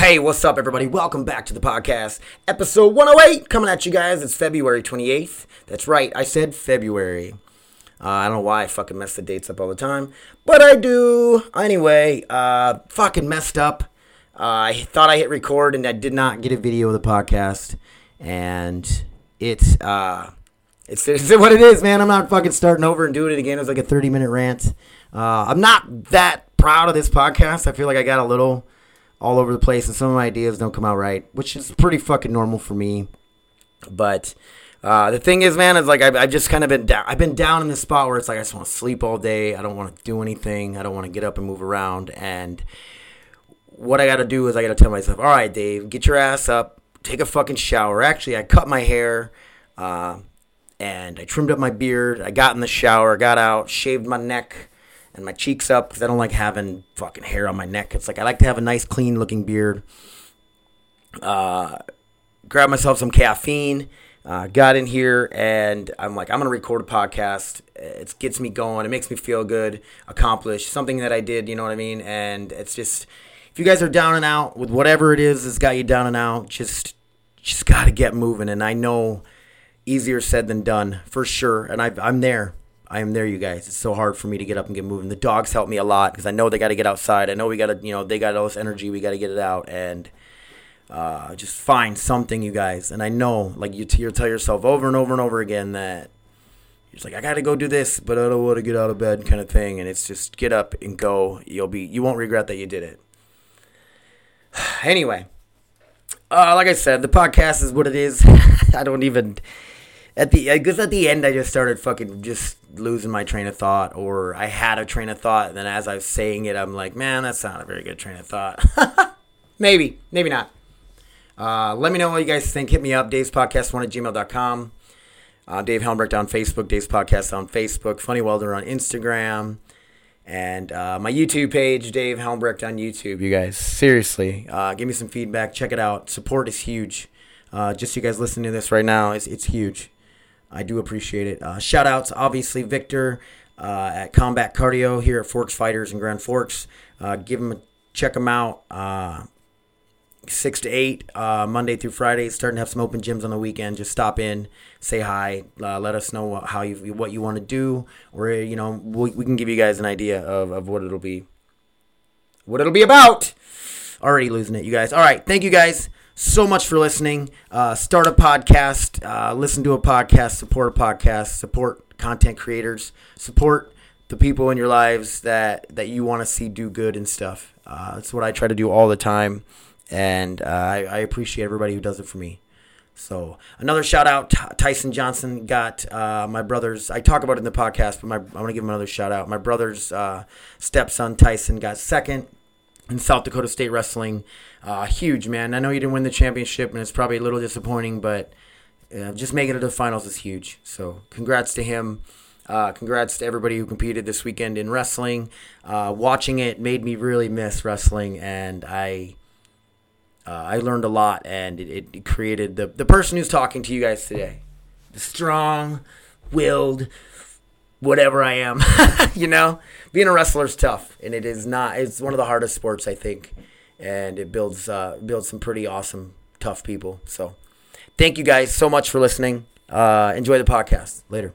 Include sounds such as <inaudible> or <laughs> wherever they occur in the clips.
Hey, what's up, everybody? Welcome back to the podcast, episode 108. Coming at you guys. It's February 28th. That's right, I said February. Uh, I don't know why I fucking mess the dates up all the time, but I do. Anyway, uh, fucking messed up. Uh, I thought I hit record and I did not get a video of the podcast, and it's uh, it's, it's what it is, man. I'm not fucking starting over and doing it again. It was like a 30 minute rant. Uh, I'm not that proud of this podcast. I feel like I got a little all over the place, and some of my ideas don't come out right, which is pretty fucking normal for me. But uh, the thing is, man, is like I've, I've just kind of been down. I've been down in this spot where it's like I just want to sleep all day. I don't want to do anything. I don't want to get up and move around. And what I got to do is I got to tell myself, all right, Dave, get your ass up, take a fucking shower. Actually, I cut my hair. Uh, and I trimmed up my beard. I got in the shower, got out, shaved my neck, and my cheeks up because I don't like having fucking hair on my neck. It's like I like to have a nice, clean looking beard. Uh, grab myself some caffeine. Uh, got in here and I'm like, I'm gonna record a podcast. It gets me going. It makes me feel good, accomplished something that I did. You know what I mean? And it's just, if you guys are down and out with whatever it is that's got you down and out, just, just gotta get moving. And I know, easier said than done for sure. And i I'm there. I am there, you guys. It's so hard for me to get up and get moving. The dogs help me a lot because I know they got to get outside. I know we got to, you know, they got all this energy. We got to get it out and uh, just find something, you guys. And I know, like you, you tell yourself over and over and over again that you're just like, I got to go do this, but I don't want to get out of bed, kind of thing. And it's just get up and go. You'll be, you won't regret that you did it. <sighs> anyway, uh, like I said, the podcast is what it is. <laughs> I don't even at the because at the end I just started fucking just losing my train of thought, or I had a train of thought, and then as I was saying it, I'm like, man, that's not a very good train of thought. <laughs> maybe, maybe not. Uh, let me know what you guys think. Hit me up, Dave's Podcast one at gmail.com. Uh, Dave Helmbrecht on Facebook, Dave's Podcast on Facebook, Funny Welder on Instagram, and uh, my YouTube page, Dave Helmbrecht on YouTube. You guys, seriously, uh, give me some feedback. Check it out. Support is huge. Uh, just so you guys listening to this right now, it's, it's huge. I do appreciate it. Uh, shout outs, obviously, Victor uh, at Combat Cardio here at Forks Fighters in Grand Forks. Uh, give him a check him out. Uh, six to eight, uh, Monday through Friday. Starting to have some open gyms on the weekend. Just stop in, say hi, uh, let us know how you what you want to do, or you know we, we can give you guys an idea of, of what it'll be, what it'll be about. Already losing it, you guys. All right, thank you guys so much for listening. Uh, start a podcast, uh, listen to a podcast, support a podcast, support content creators, support the people in your lives that, that you want to see do good and stuff. Uh, that's what I try to do all the time. And uh, I, I, appreciate everybody who does it for me. So another shout out, Tyson Johnson got uh, my brother's. I talk about it in the podcast, but my, I want to give him another shout out. My brother's uh, stepson Tyson got second in South Dakota State Wrestling. Uh, huge, man. I know you didn't win the championship, and it's probably a little disappointing, but uh, just making it to the finals is huge. So, congrats to him. Uh, congrats to everybody who competed this weekend in wrestling. Uh, watching it made me really miss wrestling, and I uh, I learned a lot, and it, it created the the person who's talking to you guys today, the strong willed whatever I am. <laughs> you know, being a wrestler is tough, and it is not. It's one of the hardest sports I think, and it builds uh, builds some pretty awesome, tough people. So, thank you guys so much for listening. Uh, enjoy the podcast. Later.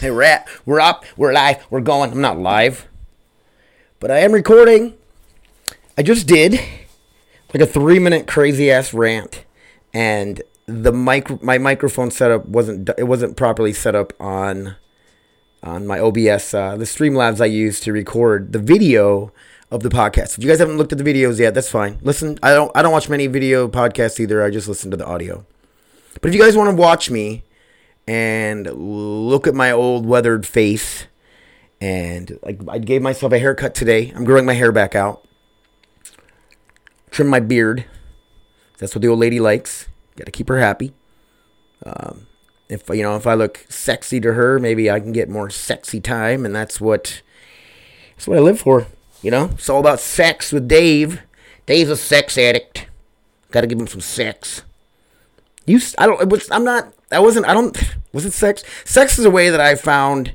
Hey, we're at, we're up, we're live, we're going. I'm not live, but I am recording. I just did like a three minute crazy ass rant, and the mic, my microphone setup wasn't it wasn't properly set up on on my OBS, uh, the Streamlabs I use to record the video of the podcast. If you guys haven't looked at the videos yet, that's fine. Listen, I don't I don't watch many video podcasts either. I just listen to the audio. But if you guys want to watch me and look at my old weathered face and like I gave myself a haircut today. I'm growing my hair back out. Trim my beard. That's what the old lady likes. Got to keep her happy. Um, if you know, if I look sexy to her, maybe I can get more sexy time, and that's what that's what I live for. You know, it's all about sex with Dave. Dave's a sex addict. Got to give him some sex. You, I don't. It was, I'm not. I wasn't. I don't. Was it sex? Sex is a way that I found.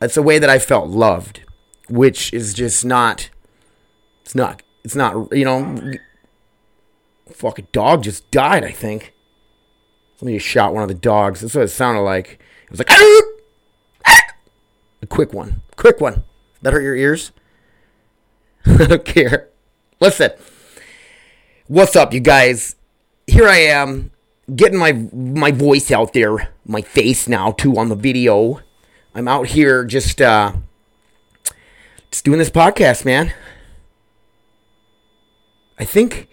It's a way that I felt loved, which is just not. It's not. It's not. You know. fuck a dog just died. I think. Somebody just shot one of the dogs. That's what it sounded like. It was like ah! a quick one. Quick one. That hurt your ears? <laughs> I don't care. Listen. What's up, you guys? Here I am, getting my my voice out there, my face now too on the video. I'm out here just uh just doing this podcast, man. I think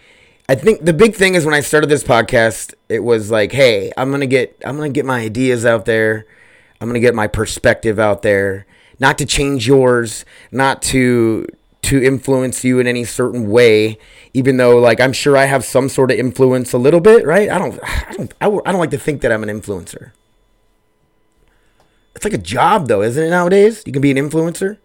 I think the big thing is when I started this podcast, it was like, hey, I'm gonna get I'm gonna get my ideas out there. I'm gonna get my perspective out there. Not to change yours, not to to influence you in any certain way, even though like I'm sure I have some sort of influence a little bit, right? <sighs> I don't I don't I don't like to think that I'm an influencer. It's like a job though, isn't it nowadays? You can be an influencer.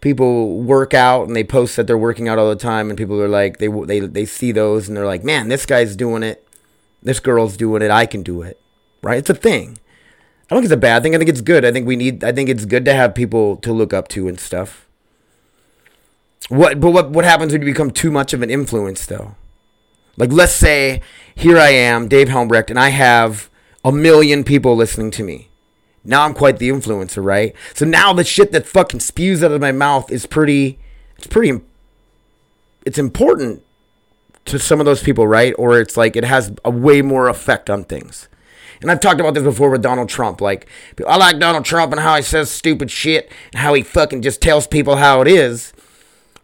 People work out and they post that they're working out all the time and people are like they they they see those and they're like man this guy's doing it. This girl's doing it. I can do it. Right? It's a thing. I don't think it's a bad thing. I think it's good. I think we need i think it's good to have people to look up to and stuff what but what what happens when you become too much of an influence though like let's say here i am dave helmbrecht and i have a million people listening to me now I'm quite the influencer, right? So now the shit that fucking spews out of my mouth is pretty, it's pretty, it's important to some of those people, right? Or it's like it has a way more effect on things. And I've talked about this before with Donald Trump. Like, I like Donald Trump and how he says stupid shit and how he fucking just tells people how it is.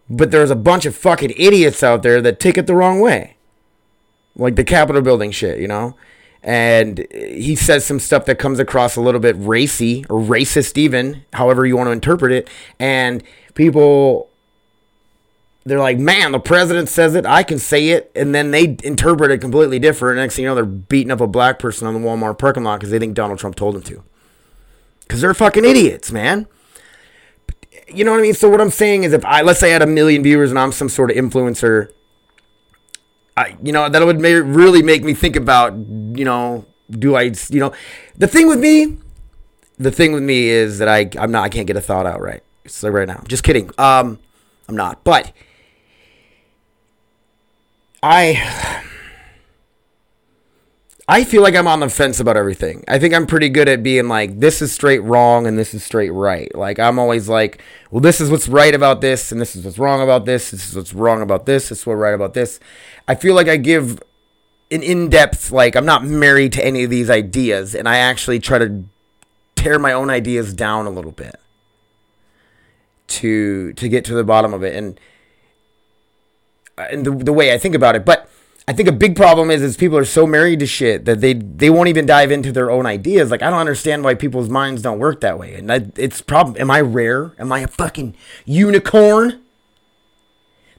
But there's a bunch of fucking idiots out there that take it the wrong way. Like the Capitol building shit, you know? and he says some stuff that comes across a little bit racy or racist even however you want to interpret it. And people they're like man the president says it i can say it. And then they interpret it completely different. Next thing you know they're beating up a black person on the walmart parking lot because they think donald trump told them to. Because they're fucking idiots man you know what i mean so what i'm saying is if i let's say i had a million viewers and i'm some sort of influencer I, you know, that would ma- really make me think about, you know, do I, you know, the thing with me, the thing with me is that I, I'm not, I can't get a thought out right. Like right now. Just kidding. Um, I'm not, but I, I feel like I'm on the fence about everything. I think I'm pretty good at being like, this is straight wrong and this is straight right. Like, I'm always like, well, this is what's right about this and this is what's wrong about this. This is what's wrong about this. This is what's right about this. I feel like I give an in depth, like, I'm not married to any of these ideas and I actually try to tear my own ideas down a little bit to to get to the bottom of it and and the, the way I think about it. But I think a big problem is is people are so married to shit that they they won't even dive into their own ideas. Like I don't understand why people's minds don't work that way. And that, it's problem. Am I rare? Am I a fucking unicorn?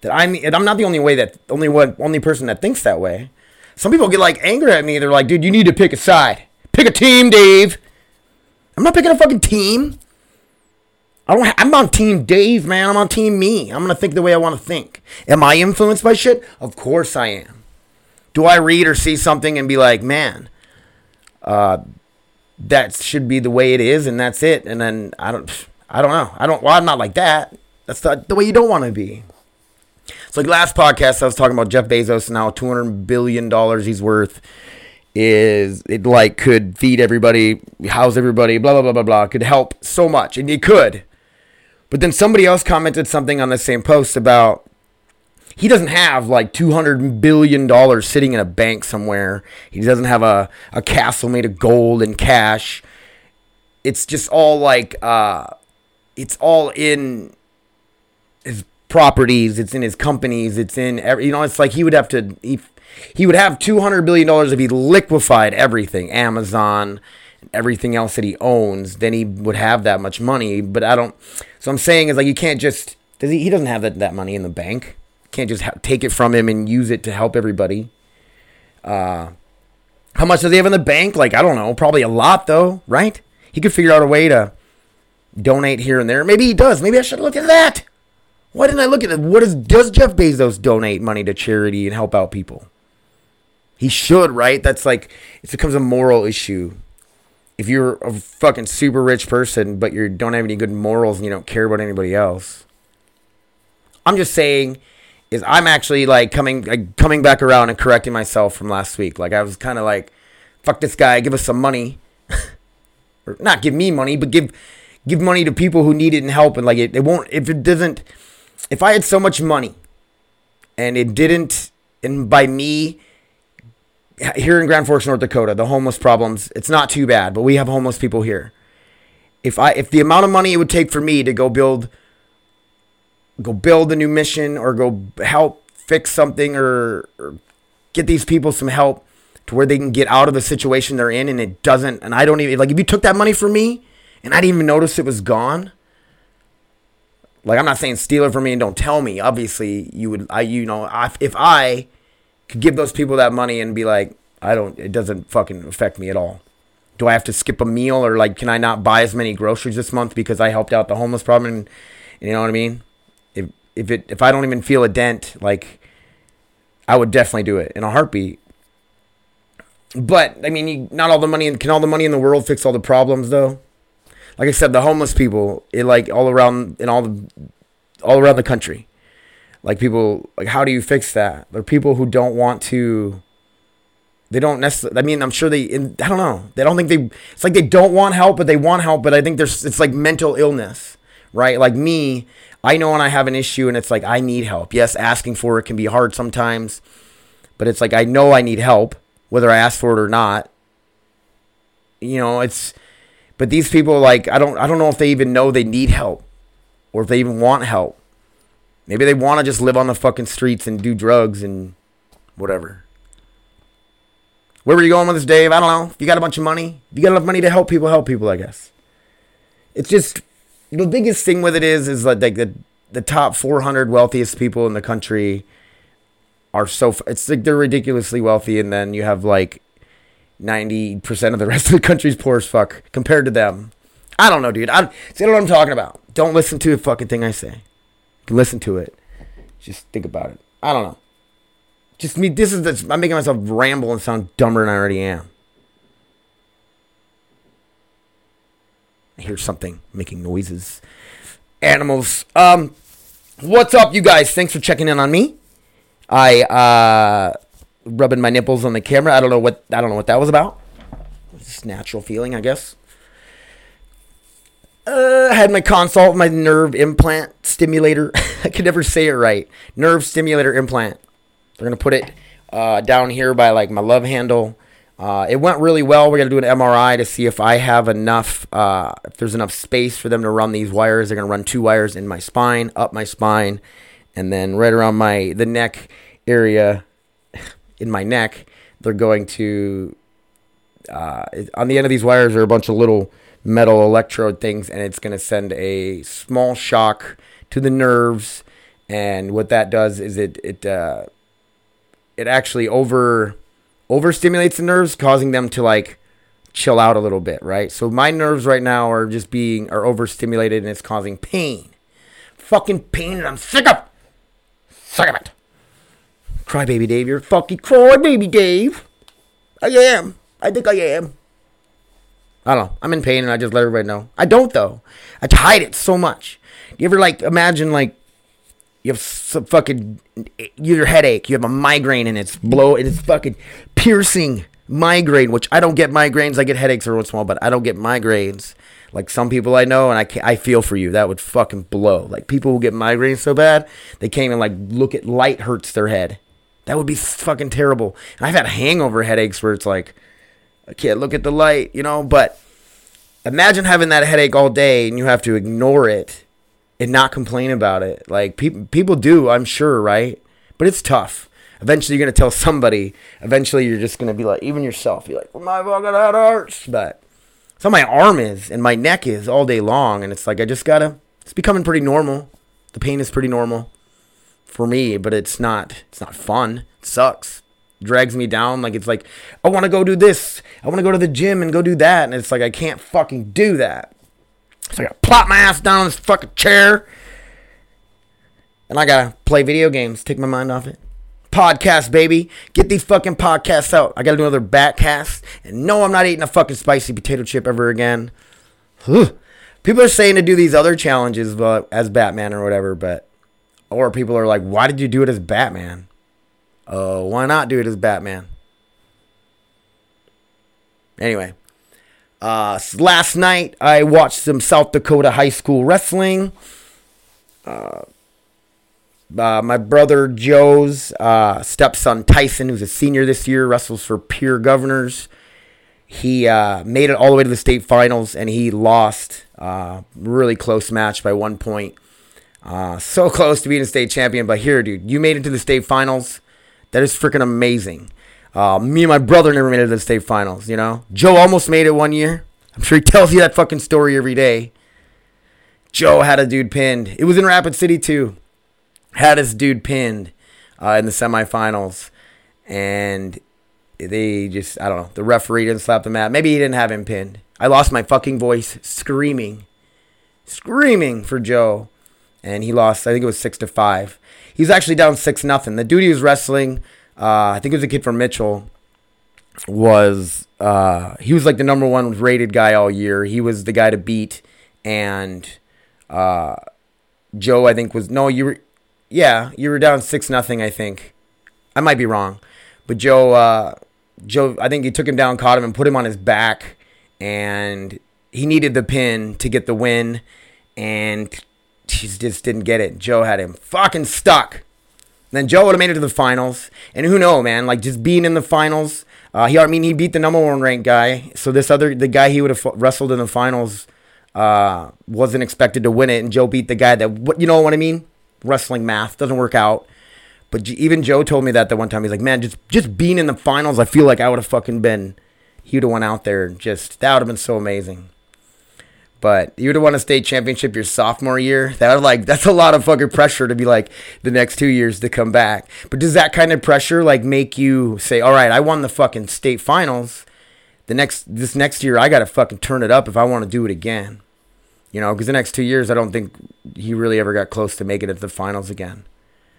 That I'm I'm not the only way that only one only person that thinks that way. Some people get like angry at me. They're like, dude, you need to pick a side. Pick a team, Dave. I'm not picking a fucking team. I don't. Ha- I'm on Team Dave, man. I'm on Team Me. I'm gonna think the way I want to think. Am I influenced by shit? Of course I am. Do I read or see something and be like, man, uh, that should be the way it is, and that's it? And then I don't. I don't know. I don't. Well, I'm not like that. That's not the way you don't want to be. So like last podcast I was talking about Jeff Bezos and how 200 billion dollars he's worth is it like could feed everybody, house everybody, blah blah blah blah blah, could help so much, and it could. But then somebody else commented something on the same post about he doesn't have like 200 billion dollars sitting in a bank somewhere. He doesn't have a, a castle made of gold and cash. It's just all like uh it's all in his properties, it's in his companies, it's in every, you know, it's like he would have to he, he would have 200 billion dollars if he liquefied everything, Amazon, everything else that he owns, then he would have that much money, but I don't so I'm saying is like you can't just does he he doesn't have that, that money in the bank. Can't just ha- take it from him and use it to help everybody. Uh, how much does he have in the bank? Like I don't know, probably a lot though, right? He could figure out a way to donate here and there. Maybe he does. Maybe I should look at that. Why didn't I look at it? What is does Jeff Bezos donate money to charity and help out people? He should, right? That's like it becomes a moral issue. If you're a fucking super rich person, but you don't have any good morals and you don't care about anybody else. I'm just saying, is I'm actually like coming like, coming back around and correcting myself from last week. Like I was kind of like, fuck this guy, give us some money, <laughs> or not give me money, but give give money to people who need it and help. And like it, it won't if it doesn't. If I had so much money, and it didn't, and by me here in Grand Forks, North Dakota, the homeless problems, it's not too bad, but we have homeless people here. If I if the amount of money it would take for me to go build go build a new mission or go help fix something or, or get these people some help to where they can get out of the situation they're in and it doesn't and I don't even like if you took that money from me and I didn't even notice it was gone like I'm not saying steal it from me and don't tell me. Obviously you would I you know I, if I could give those people that money and be like I don't it doesn't fucking affect me at all. Do I have to skip a meal or like can I not buy as many groceries this month because I helped out the homeless problem? And you know what I mean if it if I don't even feel a dent like I would definitely do it in a heartbeat but I mean, you, not all the money. Can all the money in the world fix all the problems, though? Like I said, the homeless people, it like all around in all the, all around the country. Like people, like how do you fix that? There are people who don't want to. They don't necessarily. I mean, I'm sure they. In, I don't know. They don't think they. It's like they don't want help, but they want help. But I think there's. It's like mental illness, right? Like me, I know when I have an issue and it's like I need help. Yes, asking for it can be hard sometimes, but it's like I know I need help whether I ask for it or not. You know, it's but these people like I don't I don't know if they even know they need help or if they even want help. Maybe they want to just live on the fucking streets and do drugs and whatever. Where were you going with this, Dave? I don't know. If you got a bunch of money, if you got enough money to help people, help people, I guess. It's just the biggest thing with it is is like, like the the top 400 wealthiest people in the country are so it's like they're ridiculously wealthy and then you have like 90% of the rest of the country's poor as fuck compared to them. I don't know dude. I see what i'm talking about. Don't listen to a fucking thing i say. You can listen to it. Just think about it. I don't know. Just me this is this, i'm making myself ramble and sound dumber than i already am i hear something making noises animals um what's up you guys thanks for checking in on me I uh, rubbing my nipples on the camera. I don't know what I don't know what that was about. It's natural feeling, I guess. Uh, I had my consult, my nerve implant stimulator. <laughs> I could never say it right. Nerve stimulator implant. They're gonna put it uh, down here by like my love handle. Uh, it went really well. We're gonna do an MRI to see if I have enough, uh, if there's enough space for them to run these wires. They're gonna run two wires in my spine, up my spine, and then right around my the neck area <laughs> in my neck they're going to uh, on the end of these wires are a bunch of little metal electrode things and it's going to send a small shock to the nerves and what that does is it it uh, it actually over overstimulates the nerves causing them to like chill out a little bit right so my nerves right now are just being are overstimulated and it's causing pain fucking pain and i'm sick of Sick of it. Crybaby Dave, you're fucking crybaby Dave. I am. I think I am. I don't know. I'm in pain and I just let everybody know. I don't though. I hide it so much. You ever like imagine like you have some fucking your headache, you have a migraine and it's blow and it's fucking piercing migraine, which I don't get migraines. I get headaches every once in a while, but I don't get migraines. Like some people I know, and I I feel for you. That would fucking blow. Like people who get migraines so bad they can't even like look at light hurts their head. That would be fucking terrible. And I've had hangover headaches where it's like I can't look at the light, you know. But imagine having that headache all day and you have to ignore it and not complain about it. Like people people do, I'm sure, right? But it's tough. Eventually, you're gonna tell somebody. Eventually, you're just gonna be like, even yourself, you're like, well, my fucking head hurts. But so my arm is and my neck is all day long, and it's like I just gotta. It's becoming pretty normal. The pain is pretty normal for me, but it's not. It's not fun. It sucks. drags me down. Like it's like I want to go do this. I want to go to the gym and go do that, and it's like I can't fucking do that. So I gotta plop my ass down in this fucking chair, and I gotta play video games, take my mind off it. Podcast, baby, get these fucking podcasts out. I gotta do another bat cast, and no, I'm not eating a fucking spicy potato chip ever again. People are saying to do these other challenges, but as Batman or whatever, but or people are like, why did you do it as Batman? Uh, why not do it as Batman? Anyway, uh, last night I watched some South Dakota high school wrestling. Uh, uh, my brother Joe's uh, stepson Tyson, who's a senior this year, wrestles for Pierre Governors. He uh, made it all the way to the state finals and he lost. Uh, really close match by one point. So <laughs> close to being a state champion, but here, dude, you made it to the state finals. That is freaking amazing. Uh, me and my brother never made it to the state finals, you know? Joe almost made it one year. I'm sure he tells you that fucking story every day. Joe had a dude pinned. It was in Rapid City, too. Had his dude pinned uh, in the semifinals. And they just, I don't know, the referee didn't slap the mat. Maybe he didn't have him pinned. I lost my fucking voice screaming, screaming for Joe. And he lost, I think it was 6 to 5. He's actually down 6 nothing. The dude he was wrestling, uh, I think it was a kid from Mitchell, was, uh, he was like the number one rated guy all year. He was the guy to beat. And uh, Joe, I think, was, no, you were, yeah, you were down 6 nothing. I think. I might be wrong. But Joe, uh, Joe, I think he took him down, caught him, and put him on his back, and he needed the pin to get the win, and he just didn't get it. Joe had him fucking stuck. Then Joe would have made it to the finals, and who know, man? Like just being in the finals, uh, he I mean he beat the number one ranked guy. So this other the guy he would have wrestled in the finals uh, wasn't expected to win it, and Joe beat the guy that what you know what I mean? Wrestling math doesn't work out. But even Joe told me that the one time. He's like, man, just just being in the finals, I feel like I would have fucking been. He would have went out there just that would have been so amazing. But you would have won a state championship your sophomore year. That would like that's a lot of fucking pressure to be like the next two years to come back. But does that kind of pressure like make you say, all right, I won the fucking state finals. The next this next year, I gotta fucking turn it up if I want to do it again. You know, because the next two years, I don't think he really ever got close to making it to the finals again.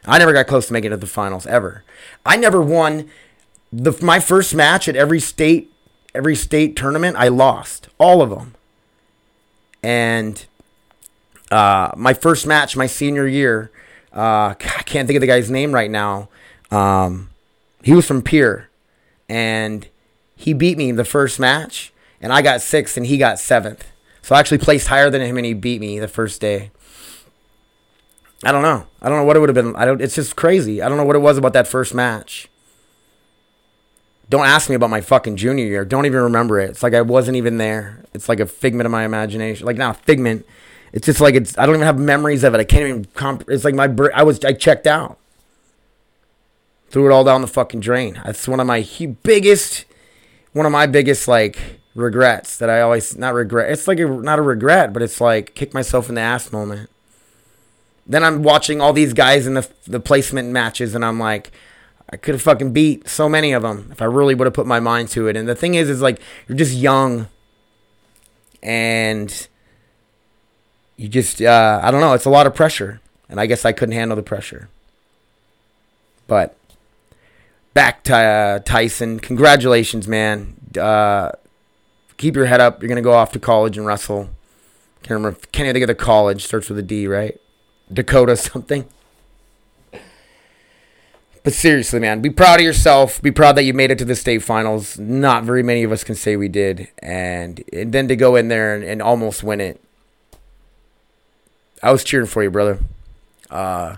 I never got close to making it to the finals ever. I never won the my first match at every state every state tournament. I lost all of them, and uh, my first match my senior year. Uh, <laughs> I can't think of the guy's name right now. Um, he was from Pierre, and he beat me in the first match, and I got sixth, and he got seventh. So I actually placed higher than him, and he beat me the first day. I don't know. I don't know what it would have been. I don't. It's just crazy. I don't know what it was about that first match. Don't ask me about my fucking junior year. Don't even remember it. It's like I wasn't even there. It's like a figment of my imagination. Like not a figment. It's just like it's. I don't even have memories of it. I can't even. Comp- it's like my. I was. I checked out. Threw it all down the fucking drain. That's one of my hu- biggest. One of my biggest like regrets that I always not regret. It's like a, not a regret, but it's like kick myself in the ass moment then I'm watching all these guys in the the placement matches, and I'm like, I could have fucking beat so many of them if I really would have put my mind to it. And the thing is, is like you're just young, and you just uh, I don't know. It's a lot of pressure, and I guess I couldn't handle the pressure. But back to uh, Tyson, congratulations, man. Uh, keep your head up. You're gonna go off to college and wrestle. Can't remember. Can't even think of the college. Starts with a D, right? Dakota something. But seriously, man, be proud of yourself. Be proud that you made it to the state finals. Not very many of us can say we did. And, and then to go in there and, and almost win it. I was cheering for you, brother. Uh,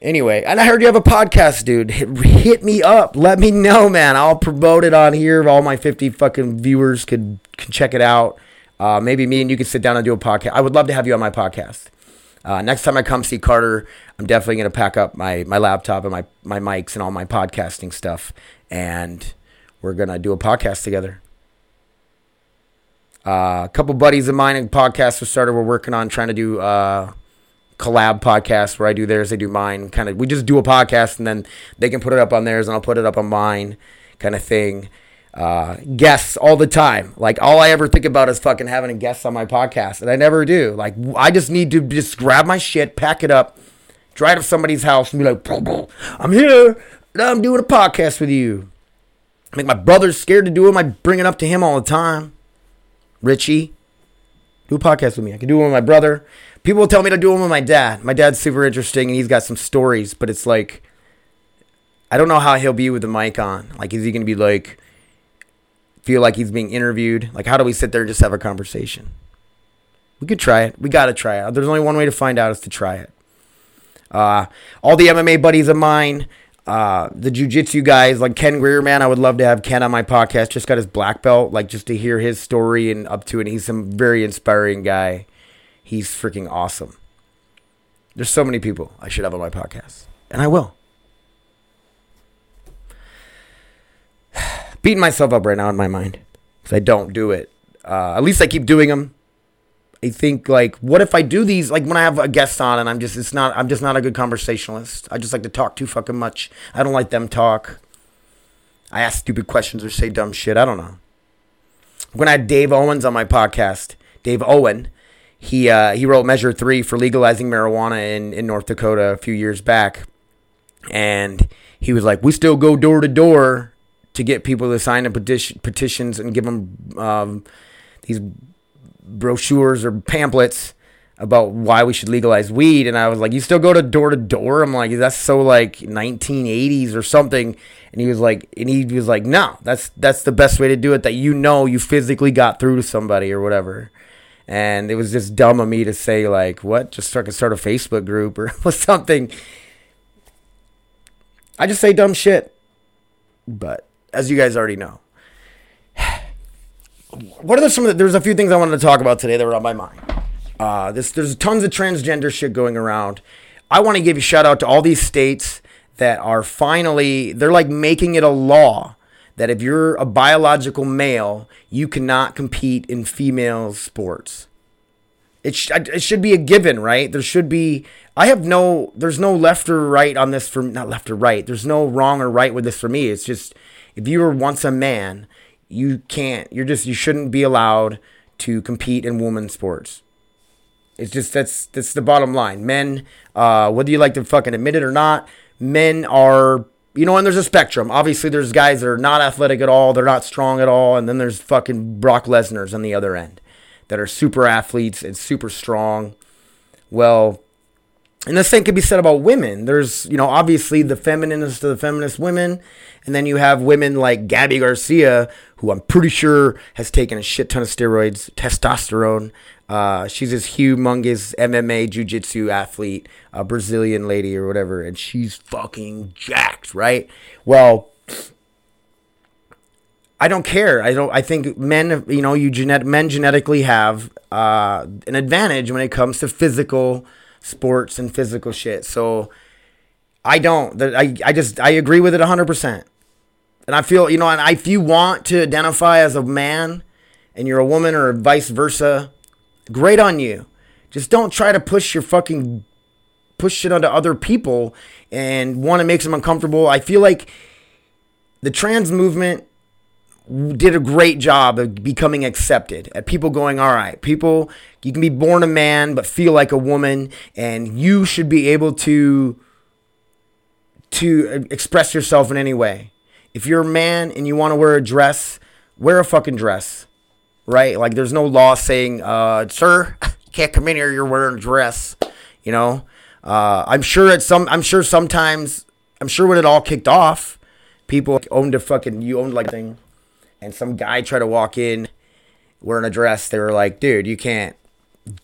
anyway, and I heard you have a podcast, dude. Hit, hit me up. Let me know, man. I'll promote it on here. All my 50 fucking viewers could, can check it out. Uh, maybe me and you could sit down and do a podcast. I would love to have you on my podcast. Uh, next time I come see Carter, I'm definitely going to pack up my, my laptop and my, my mics and all my podcasting stuff. And we're going to do a podcast together. Uh, a couple buddies of mine and podcasts have started. We're working on trying to do uh, collab podcast where I do theirs, they do mine. Kind of, we just do a podcast and then they can put it up on theirs and I'll put it up on mine, kind of thing. Uh, guests all the time. Like all I ever think about is fucking having a guest on my podcast, and I never do. Like I just need to just grab my shit, pack it up, drive to somebody's house, and be like, "I'm here. and I'm doing a podcast with you." Make my brother scared to do it. I bring it up to him all the time. Richie, do a podcast with me. I can do one with my brother. People tell me to do one with my dad. My dad's super interesting and he's got some stories, but it's like I don't know how he'll be with the mic on. Like, is he gonna be like feel like he's being interviewed? Like, how do we sit there and just have a conversation? We could try it. We gotta try it. There's only one way to find out is to try it. Uh, all the MMA buddies of mine, uh, the jujitsu guys like Ken Greer, man, I would love to have Ken on my podcast. Just got his black belt, like just to hear his story and up to it. He's some very inspiring guy. He's freaking awesome. There's so many people I should have on my podcast, and I will. Beating myself up right now in my mind because I don't do it. Uh, at least I keep doing them. I think like, what if I do these like when I have a guest on and I'm just it's not I'm just not a good conversationalist. I just like to talk too fucking much. I don't like them talk. I ask stupid questions or say dumb shit. I don't know. When I had Dave Owens on my podcast, Dave Owen, he uh, he wrote Measure Three for legalizing marijuana in in North Dakota a few years back, and he was like, we still go door to door to get people to sign a petition, petitions and give them um, these brochures or pamphlets about why we should legalize weed. And I was like you still go to door to door? I'm like that's so like 1980s or something. And he was like and he was like no that's that's the best way to do it that you know you physically got through to somebody or whatever. And it was just dumb of me to say like what? Just start start a Facebook group or <laughs> something. I just say dumb shit. But as you guys already know <sighs> what are some of the, there's a few things I wanted to talk about today that were on my mind. Uh, this, there's tons of transgender shit going around. I want to give a shout out to all these states that are finally, they're like making it a law that if you're a biological male, you cannot compete in female sports. It, sh- it should be a given, right? There should be. I have no. There's no left or right on this for not left or right. There's no wrong or right with this for me. It's just if you were once a man, you can't you're just you shouldn't be allowed to compete in women's sports. It's just that's that's the bottom line. Men uh, whether you like to fucking admit it or not men are you know and there's a spectrum. Obviously there's guys that are not athletic at all they're not strong at all and then there's fucking brock lesnar's on the other end that are super athletes and super strong. Well and the same could be said about women. There's, you know, obviously the feminists to the feminist women, and then you have women like Gabby Garcia, who I'm pretty sure has taken a shit ton of steroids, testosterone. Uh, she's this humongous MMA jiu-jitsu athlete, a Brazilian lady or whatever, and she's fucking jacked, right? Well, I don't care. I don't. I think men, you know, you genet- men genetically have uh, an advantage when it comes to physical sports and physical shit. So I don't. I I just I agree with it hundred percent. And I feel you know, and if you want to identify as a man, and you're a woman or vice versa, great on you. Just don't try to push your fucking push shit onto other people and want to make them uncomfortable. I feel like the trans movement did a great job of becoming accepted at people going all right people you can be born a man but feel like a woman and you should be able to to express yourself in any way. If you're a man and you want to wear a dress wear a fucking dress. Right? Like there's no law saying uh sir <laughs> you can't come in here you're wearing a dress you know? Uh i'm sure at some i'm sure sometimes i'm sure when it all kicked off people owned a fucking you owned like thing and some guy tried to walk in wearing a dress. They were like, dude, you can't.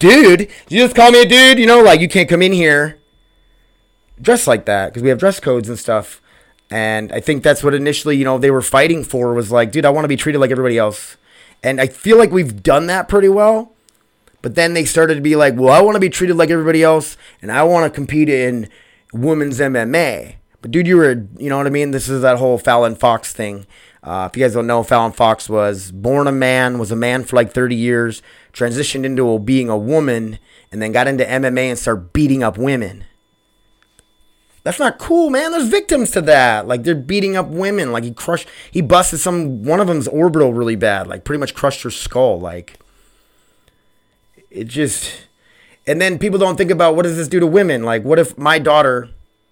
Dude, you just call me a dude? You know, like, you can't come in here dressed like that because we have dress codes and stuff. And I think that's what initially, you know, they were fighting for was like, dude, I want to be treated like everybody else. And I feel like we've done that pretty well. But then they started to be like, well, I want to be treated like everybody else and I want to compete in women's MMA. But dude, you were, you know what I mean? This is that whole Fallon Fox thing. Uh, if you guys don't know, Fallon Fox was born a man, was a man for like 30 years, transitioned into being a woman, and then got into MMA and started beating up women. That's not cool, man. There's victims to that. Like they're beating up women. Like he crushed, he busted some one of them's orbital really bad. Like pretty much crushed her skull. Like it just, and then people don't think about what does this do to women. Like what if my daughter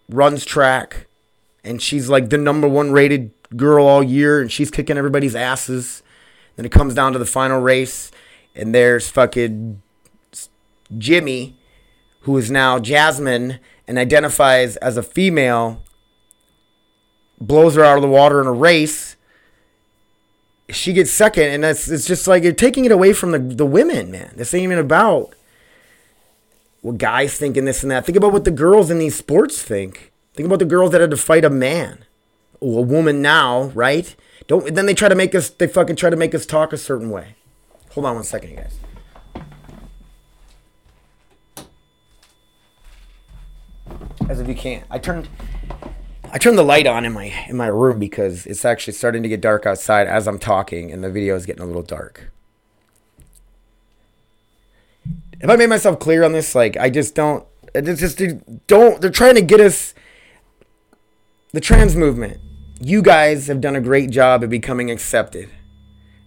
runs track, and she's like the number one rated girl all year, and she's kicking everybody's asses. Then it comes down to the final race, and there's fucking Jimmy, who is now Jasmine and identifies as a female, blows her out of the water in a race. She gets second, and that's it's just like you're taking it away from the, the women, man. This ain't even about what guys think and this and that. Think about what the girls in these sports think. Think about the girls that had to fight a man, a woman now, right? Don't then they try to make us they fucking try to make us talk a certain way. Hold on one second, you guys. as if you can't. I turned I turned the light on in my in my room because it's actually starting to get dark outside as I'm talking and the video is getting a little dark. Have I made myself clear on this? Like I just don't it's just don't they're trying to get us the trans movement. You guys have done a great job of becoming accepted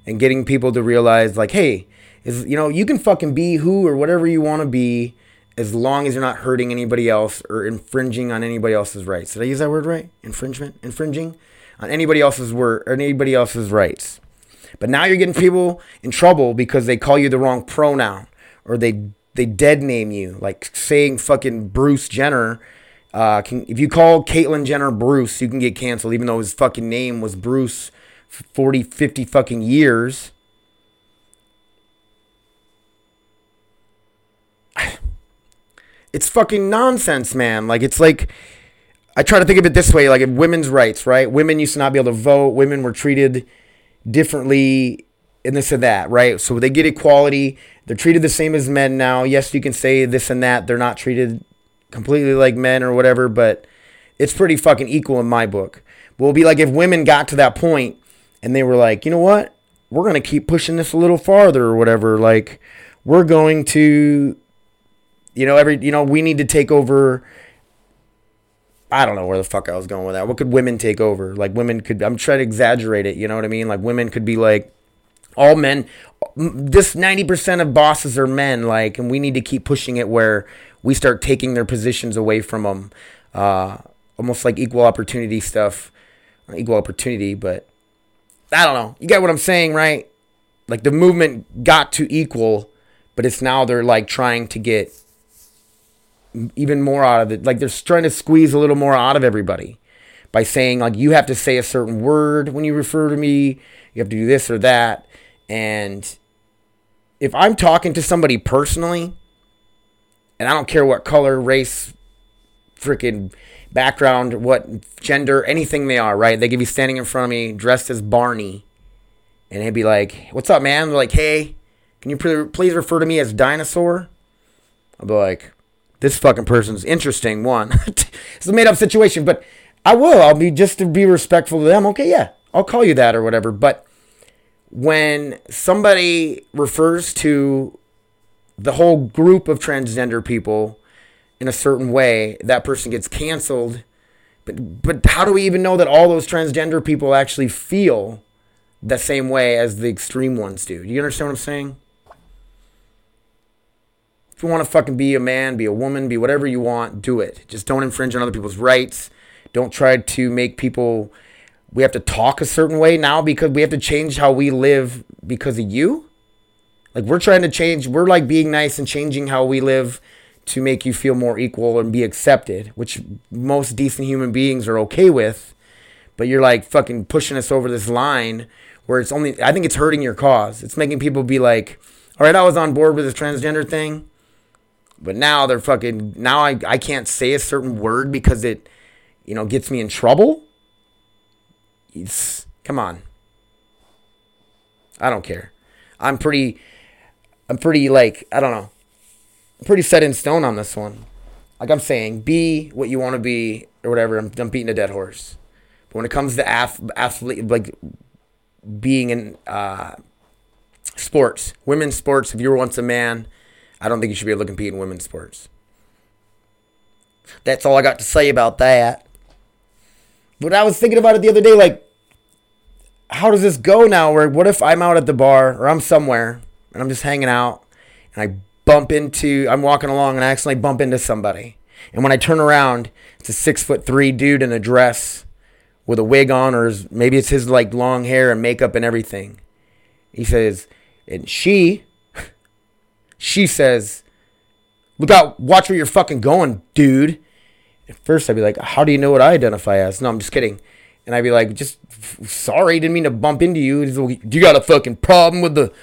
and getting people to realize like, hey, is you know, you can fucking be who or whatever you want to be as long as you're not hurting anybody else or infringing on anybody else's rights. Did I use that word right? Infringement, infringing on anybody else's word or anybody else's rights. But now you're getting people in trouble because they call you the wrong pronoun or they they dead name you, like saying fucking Bruce Jenner. Uh, can, if you call Caitlyn Jenner Bruce, you can get canceled, even though his fucking name was Bruce 40, 50 fucking years. <sighs> it's fucking nonsense, man. Like it's like I try to think of it this way: like women's rights, right? Women used to not be able to vote. Women were treated differently and this and that, right? So they get equality. They're treated the same as men now. Yes, you can say this and that. They're not treated completely like men or whatever, but it's pretty fucking equal in my book. Well, it'll be like if women got to that point and they were like, you know what? We're gonna keep pushing this a little farther or whatever. Like, we're going to you know, every you know, we need to take over. I don't know where the fuck I was going with that. What could women take over? Like women could. I'm trying to exaggerate it. You know what I mean? Like women could be like, all men. This ninety percent of bosses are men. Like, and we need to keep pushing it where we start taking their positions away from them. Uh, almost like equal opportunity stuff. Equal opportunity, but I don't know. You get what I'm saying, right? Like the movement got to equal, but it's now they're like trying to get even more out of it. Like they're trying to squeeze a little more out of everybody by saying like you have to say a certain word when you refer to me. You have to do this or that. And if I'm talking to somebody personally, and I don't care what color, race, freaking background, what gender, anything they are, right? They could be standing in front of me dressed as Barney, and they'd be like, "What's up, man?" They're like, "Hey, can you please refer to me as Dinosaur?" I'll be like, this fucking person's interesting. One, <laughs> it's a made up situation, but I will. I'll be just to be respectful to them. Okay, yeah, I'll call you that or whatever. But when somebody refers to the whole group of transgender people in a certain way, that person gets canceled. But but how do we even know that all those transgender people actually feel the same way as the extreme ones do? Do you understand what I'm saying? If you want to fucking be a man, be a woman, be whatever you want, do it. Just don't infringe on other people's rights. Don't try to make people. We have to talk a certain way now because we have to change how we live because of you. Like we're trying to change. We're like being nice and changing how we live to make you feel more equal and be accepted, which most decent human beings are okay with. But you're like fucking pushing us over this line where it's only. I think it's hurting your cause. It's making people be like, all right, I was on board with this transgender thing but now they're fucking now I, I can't say a certain word because it, you know, gets me in trouble. It's come on. I don't care. I'm pretty I'm pretty like, I don't know. I'm pretty set in stone on this one. Like I'm saying, be what you want to be or whatever. I'm, I'm beating a dead horse. But when it comes to ath- athlete like being in uh, sports, women's sports. If you were once a man, I don't think you should be able to compete in women's sports. That's all I got to say about that. But I was thinking about it the other day, like, how does this go now? Where what if I'm out at the bar or I'm somewhere and I'm just hanging out and I bump into, I'm walking along and I accidentally bump into somebody. And when I turn around, it's a six foot three dude in a dress with a wig on, or his, maybe it's his like long hair and makeup and everything. He says, and she, <laughs> she says, look out, watch where you're fucking going, dude. At first, I'd be like, how do you know what I identify as? No, I'm just kidding. And I'd be like, just sorry, didn't mean to bump into you. Like, you got a fucking problem with the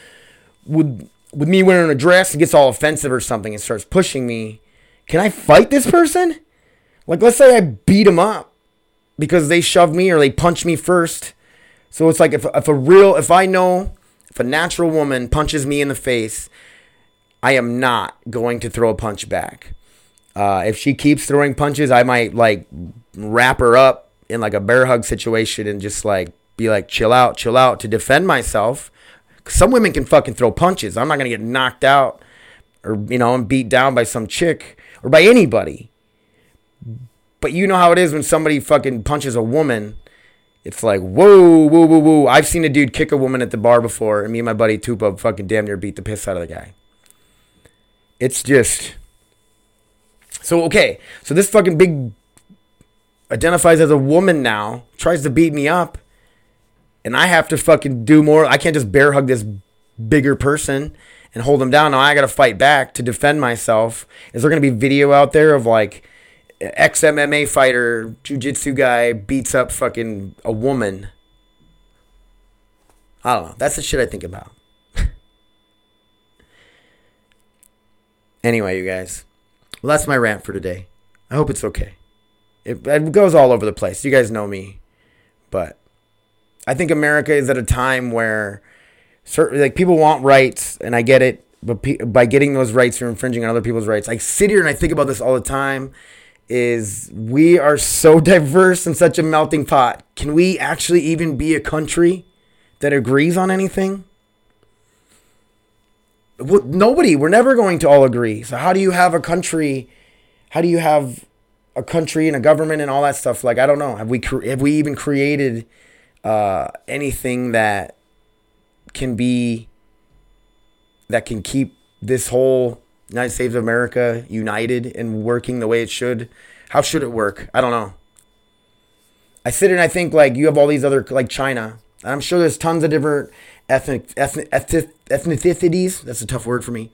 with with me wearing a dress? It gets all offensive or something and starts pushing me. Can I fight this person? Like, let's say I beat him up because they shoved me or they punched me first. So it's like if if a real if I know if a natural woman punches me in the face, I am not going to throw a punch back. Uh, if she keeps throwing punches, I might like wrap her up in like a bear hug situation and just like be like, chill out, chill out to defend myself. Some women can fucking throw punches. I'm not gonna get knocked out or you know, and beat down by some chick or by anybody. But you know how it is when somebody fucking punches a woman. It's like, whoa, whoa, whoa, whoa. I've seen a dude kick a woman at the bar before, and me and my buddy Tupa fucking damn near beat the piss out of the guy. It's just. So, okay. So this fucking big identifies as a woman now, tries to beat me up, and I have to fucking do more. I can't just bear hug this bigger person and hold them down. Now I got to fight back to defend myself. Is there going to be video out there of like ex MMA fighter, jujitsu guy beats up fucking a woman? I don't know. That's the shit I think about. <laughs> anyway, you guys. Well, that's my rant for today. I hope it's okay. It, it goes all over the place. You guys know me, but I think America is at a time where certain like people want rights, and I get it. But pe- by getting those rights, you're infringing on other people's rights. I sit here and I think about this all the time. Is we are so <laughs> diverse and such a melting pot. Can we actually even be a country that agrees on anything? Nobody. We're never going to all agree. So how do you have a country? How do you have a country and a government and all that stuff? Like I don't know. Have we have we even created uh, anything that can be that can keep this whole United States of America united and working the way it should? How should it work? I don't know. I sit and I think like you have all these other like China. I'm sure there's tons of different ethnic ethnic, ethnic ethnicities. That's a tough word for me.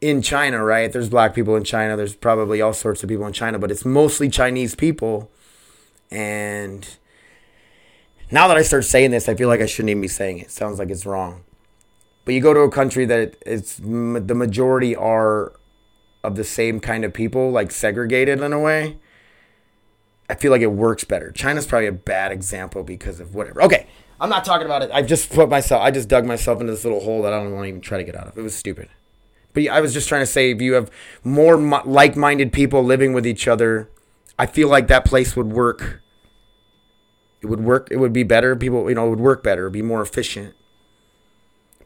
In China, right? There's black people in China. There's probably all sorts of people in China, but it's mostly Chinese people. And now that I start saying this, I feel like I shouldn't even be saying it. it Sounds like it's wrong. But you go to a country that it's the majority are of the same kind of people, like segregated in a way. I feel like it works better. China's probably a bad example because of whatever. Okay, I'm not talking about it. I've just put myself, I just dug myself into this little hole that I don't want to even try to get out of. It was stupid. But I was just trying to say if you have more like minded people living with each other, I feel like that place would work. It would work. It would be better. People, you know, it would work better, be more efficient.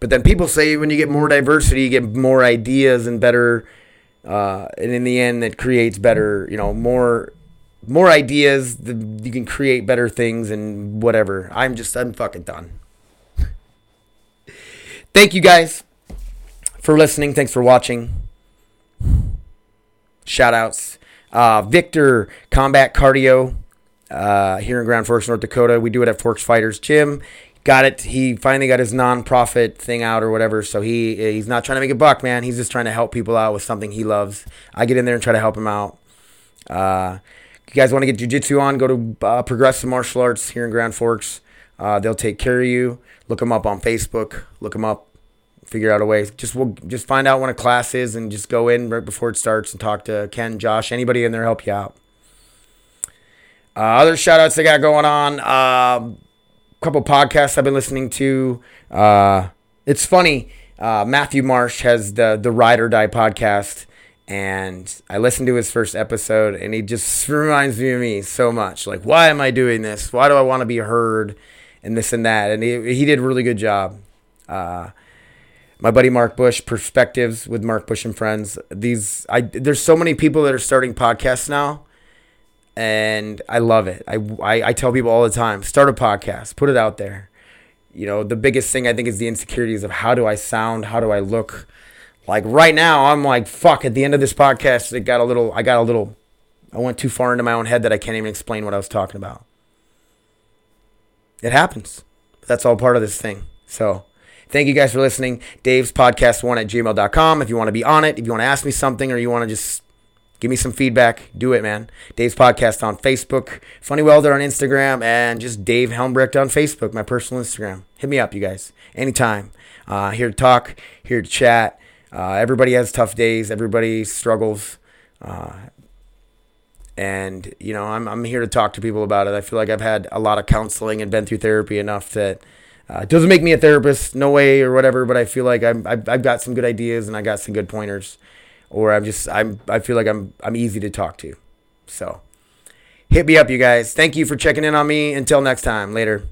But then people say when you get more diversity, you get more ideas and better. Uh, and in the end, it creates better, you know, more more ideas. You can create better things and whatever. I'm just, I'm fucking done. <laughs> Thank you guys for listening. Thanks for watching. Shout outs. Uh, Victor Combat Cardio uh, here in Grand Forks, North Dakota. We do it at Forks Fighters Gym. Got it. He finally got his nonprofit thing out or whatever. So he he's not trying to make a buck, man. He's just trying to help people out with something he loves. I get in there and try to help him out. Uh, you guys want to get jujitsu on, go to uh, Progressive Martial Arts here in Grand Forks. Uh, they'll take care of you. Look them up on Facebook. Look them up. Figure out a way. Just we'll just find out when a class is and just go in right before it starts and talk to Ken, Josh, anybody in there help you out. Uh, other shout outs they got going on. A couple podcasts I've been listening to. Uh, it's funny. Uh, Matthew Marsh has the the Ride or Die podcast, and I listened to his first episode, and he just reminds me of me so much. Like, why am I doing this? Why do I want to be heard? And this and that. And he, he did a really good job. Uh, my buddy Mark Bush, Perspectives with Mark Bush and Friends. These, I there's so many people that are starting podcasts now, and I love it. I, I, I tell people all the time, start a podcast, put it out there. You know, the biggest thing I think is the insecurities of how do I sound, how do I look like right now, I'm like, fuck, at the end of this podcast, it got a little, I got a little, I went too far into my own head that I can't even explain what I was talking about. It happens. That's all part of this thing. So thank you guys for listening. Dave's podcast one at gmail.com. If you want to be on it, if you want to ask me something or you want to just give me some feedback, do it, man. Dave's podcast on Facebook, Funny Welder on Instagram, and just Dave Helmbrecht on Facebook, my personal Instagram. Hit me up, you guys, anytime. Uh, here to talk, here to chat. Uh, everybody has tough days. Everybody struggles. Uh, and, you know, I'm, I'm here to talk to people about it. I feel like I've had a lot of counseling and been through therapy enough that uh, it doesn't make me a therapist, no way or whatever, but I feel like I'm, I've, I've got some good ideas and I got some good pointers. Or I'm just, I'm, I feel like I'm, I'm easy to talk to. So hit me up, you guys. Thank you for checking in on me. Until next time. Later.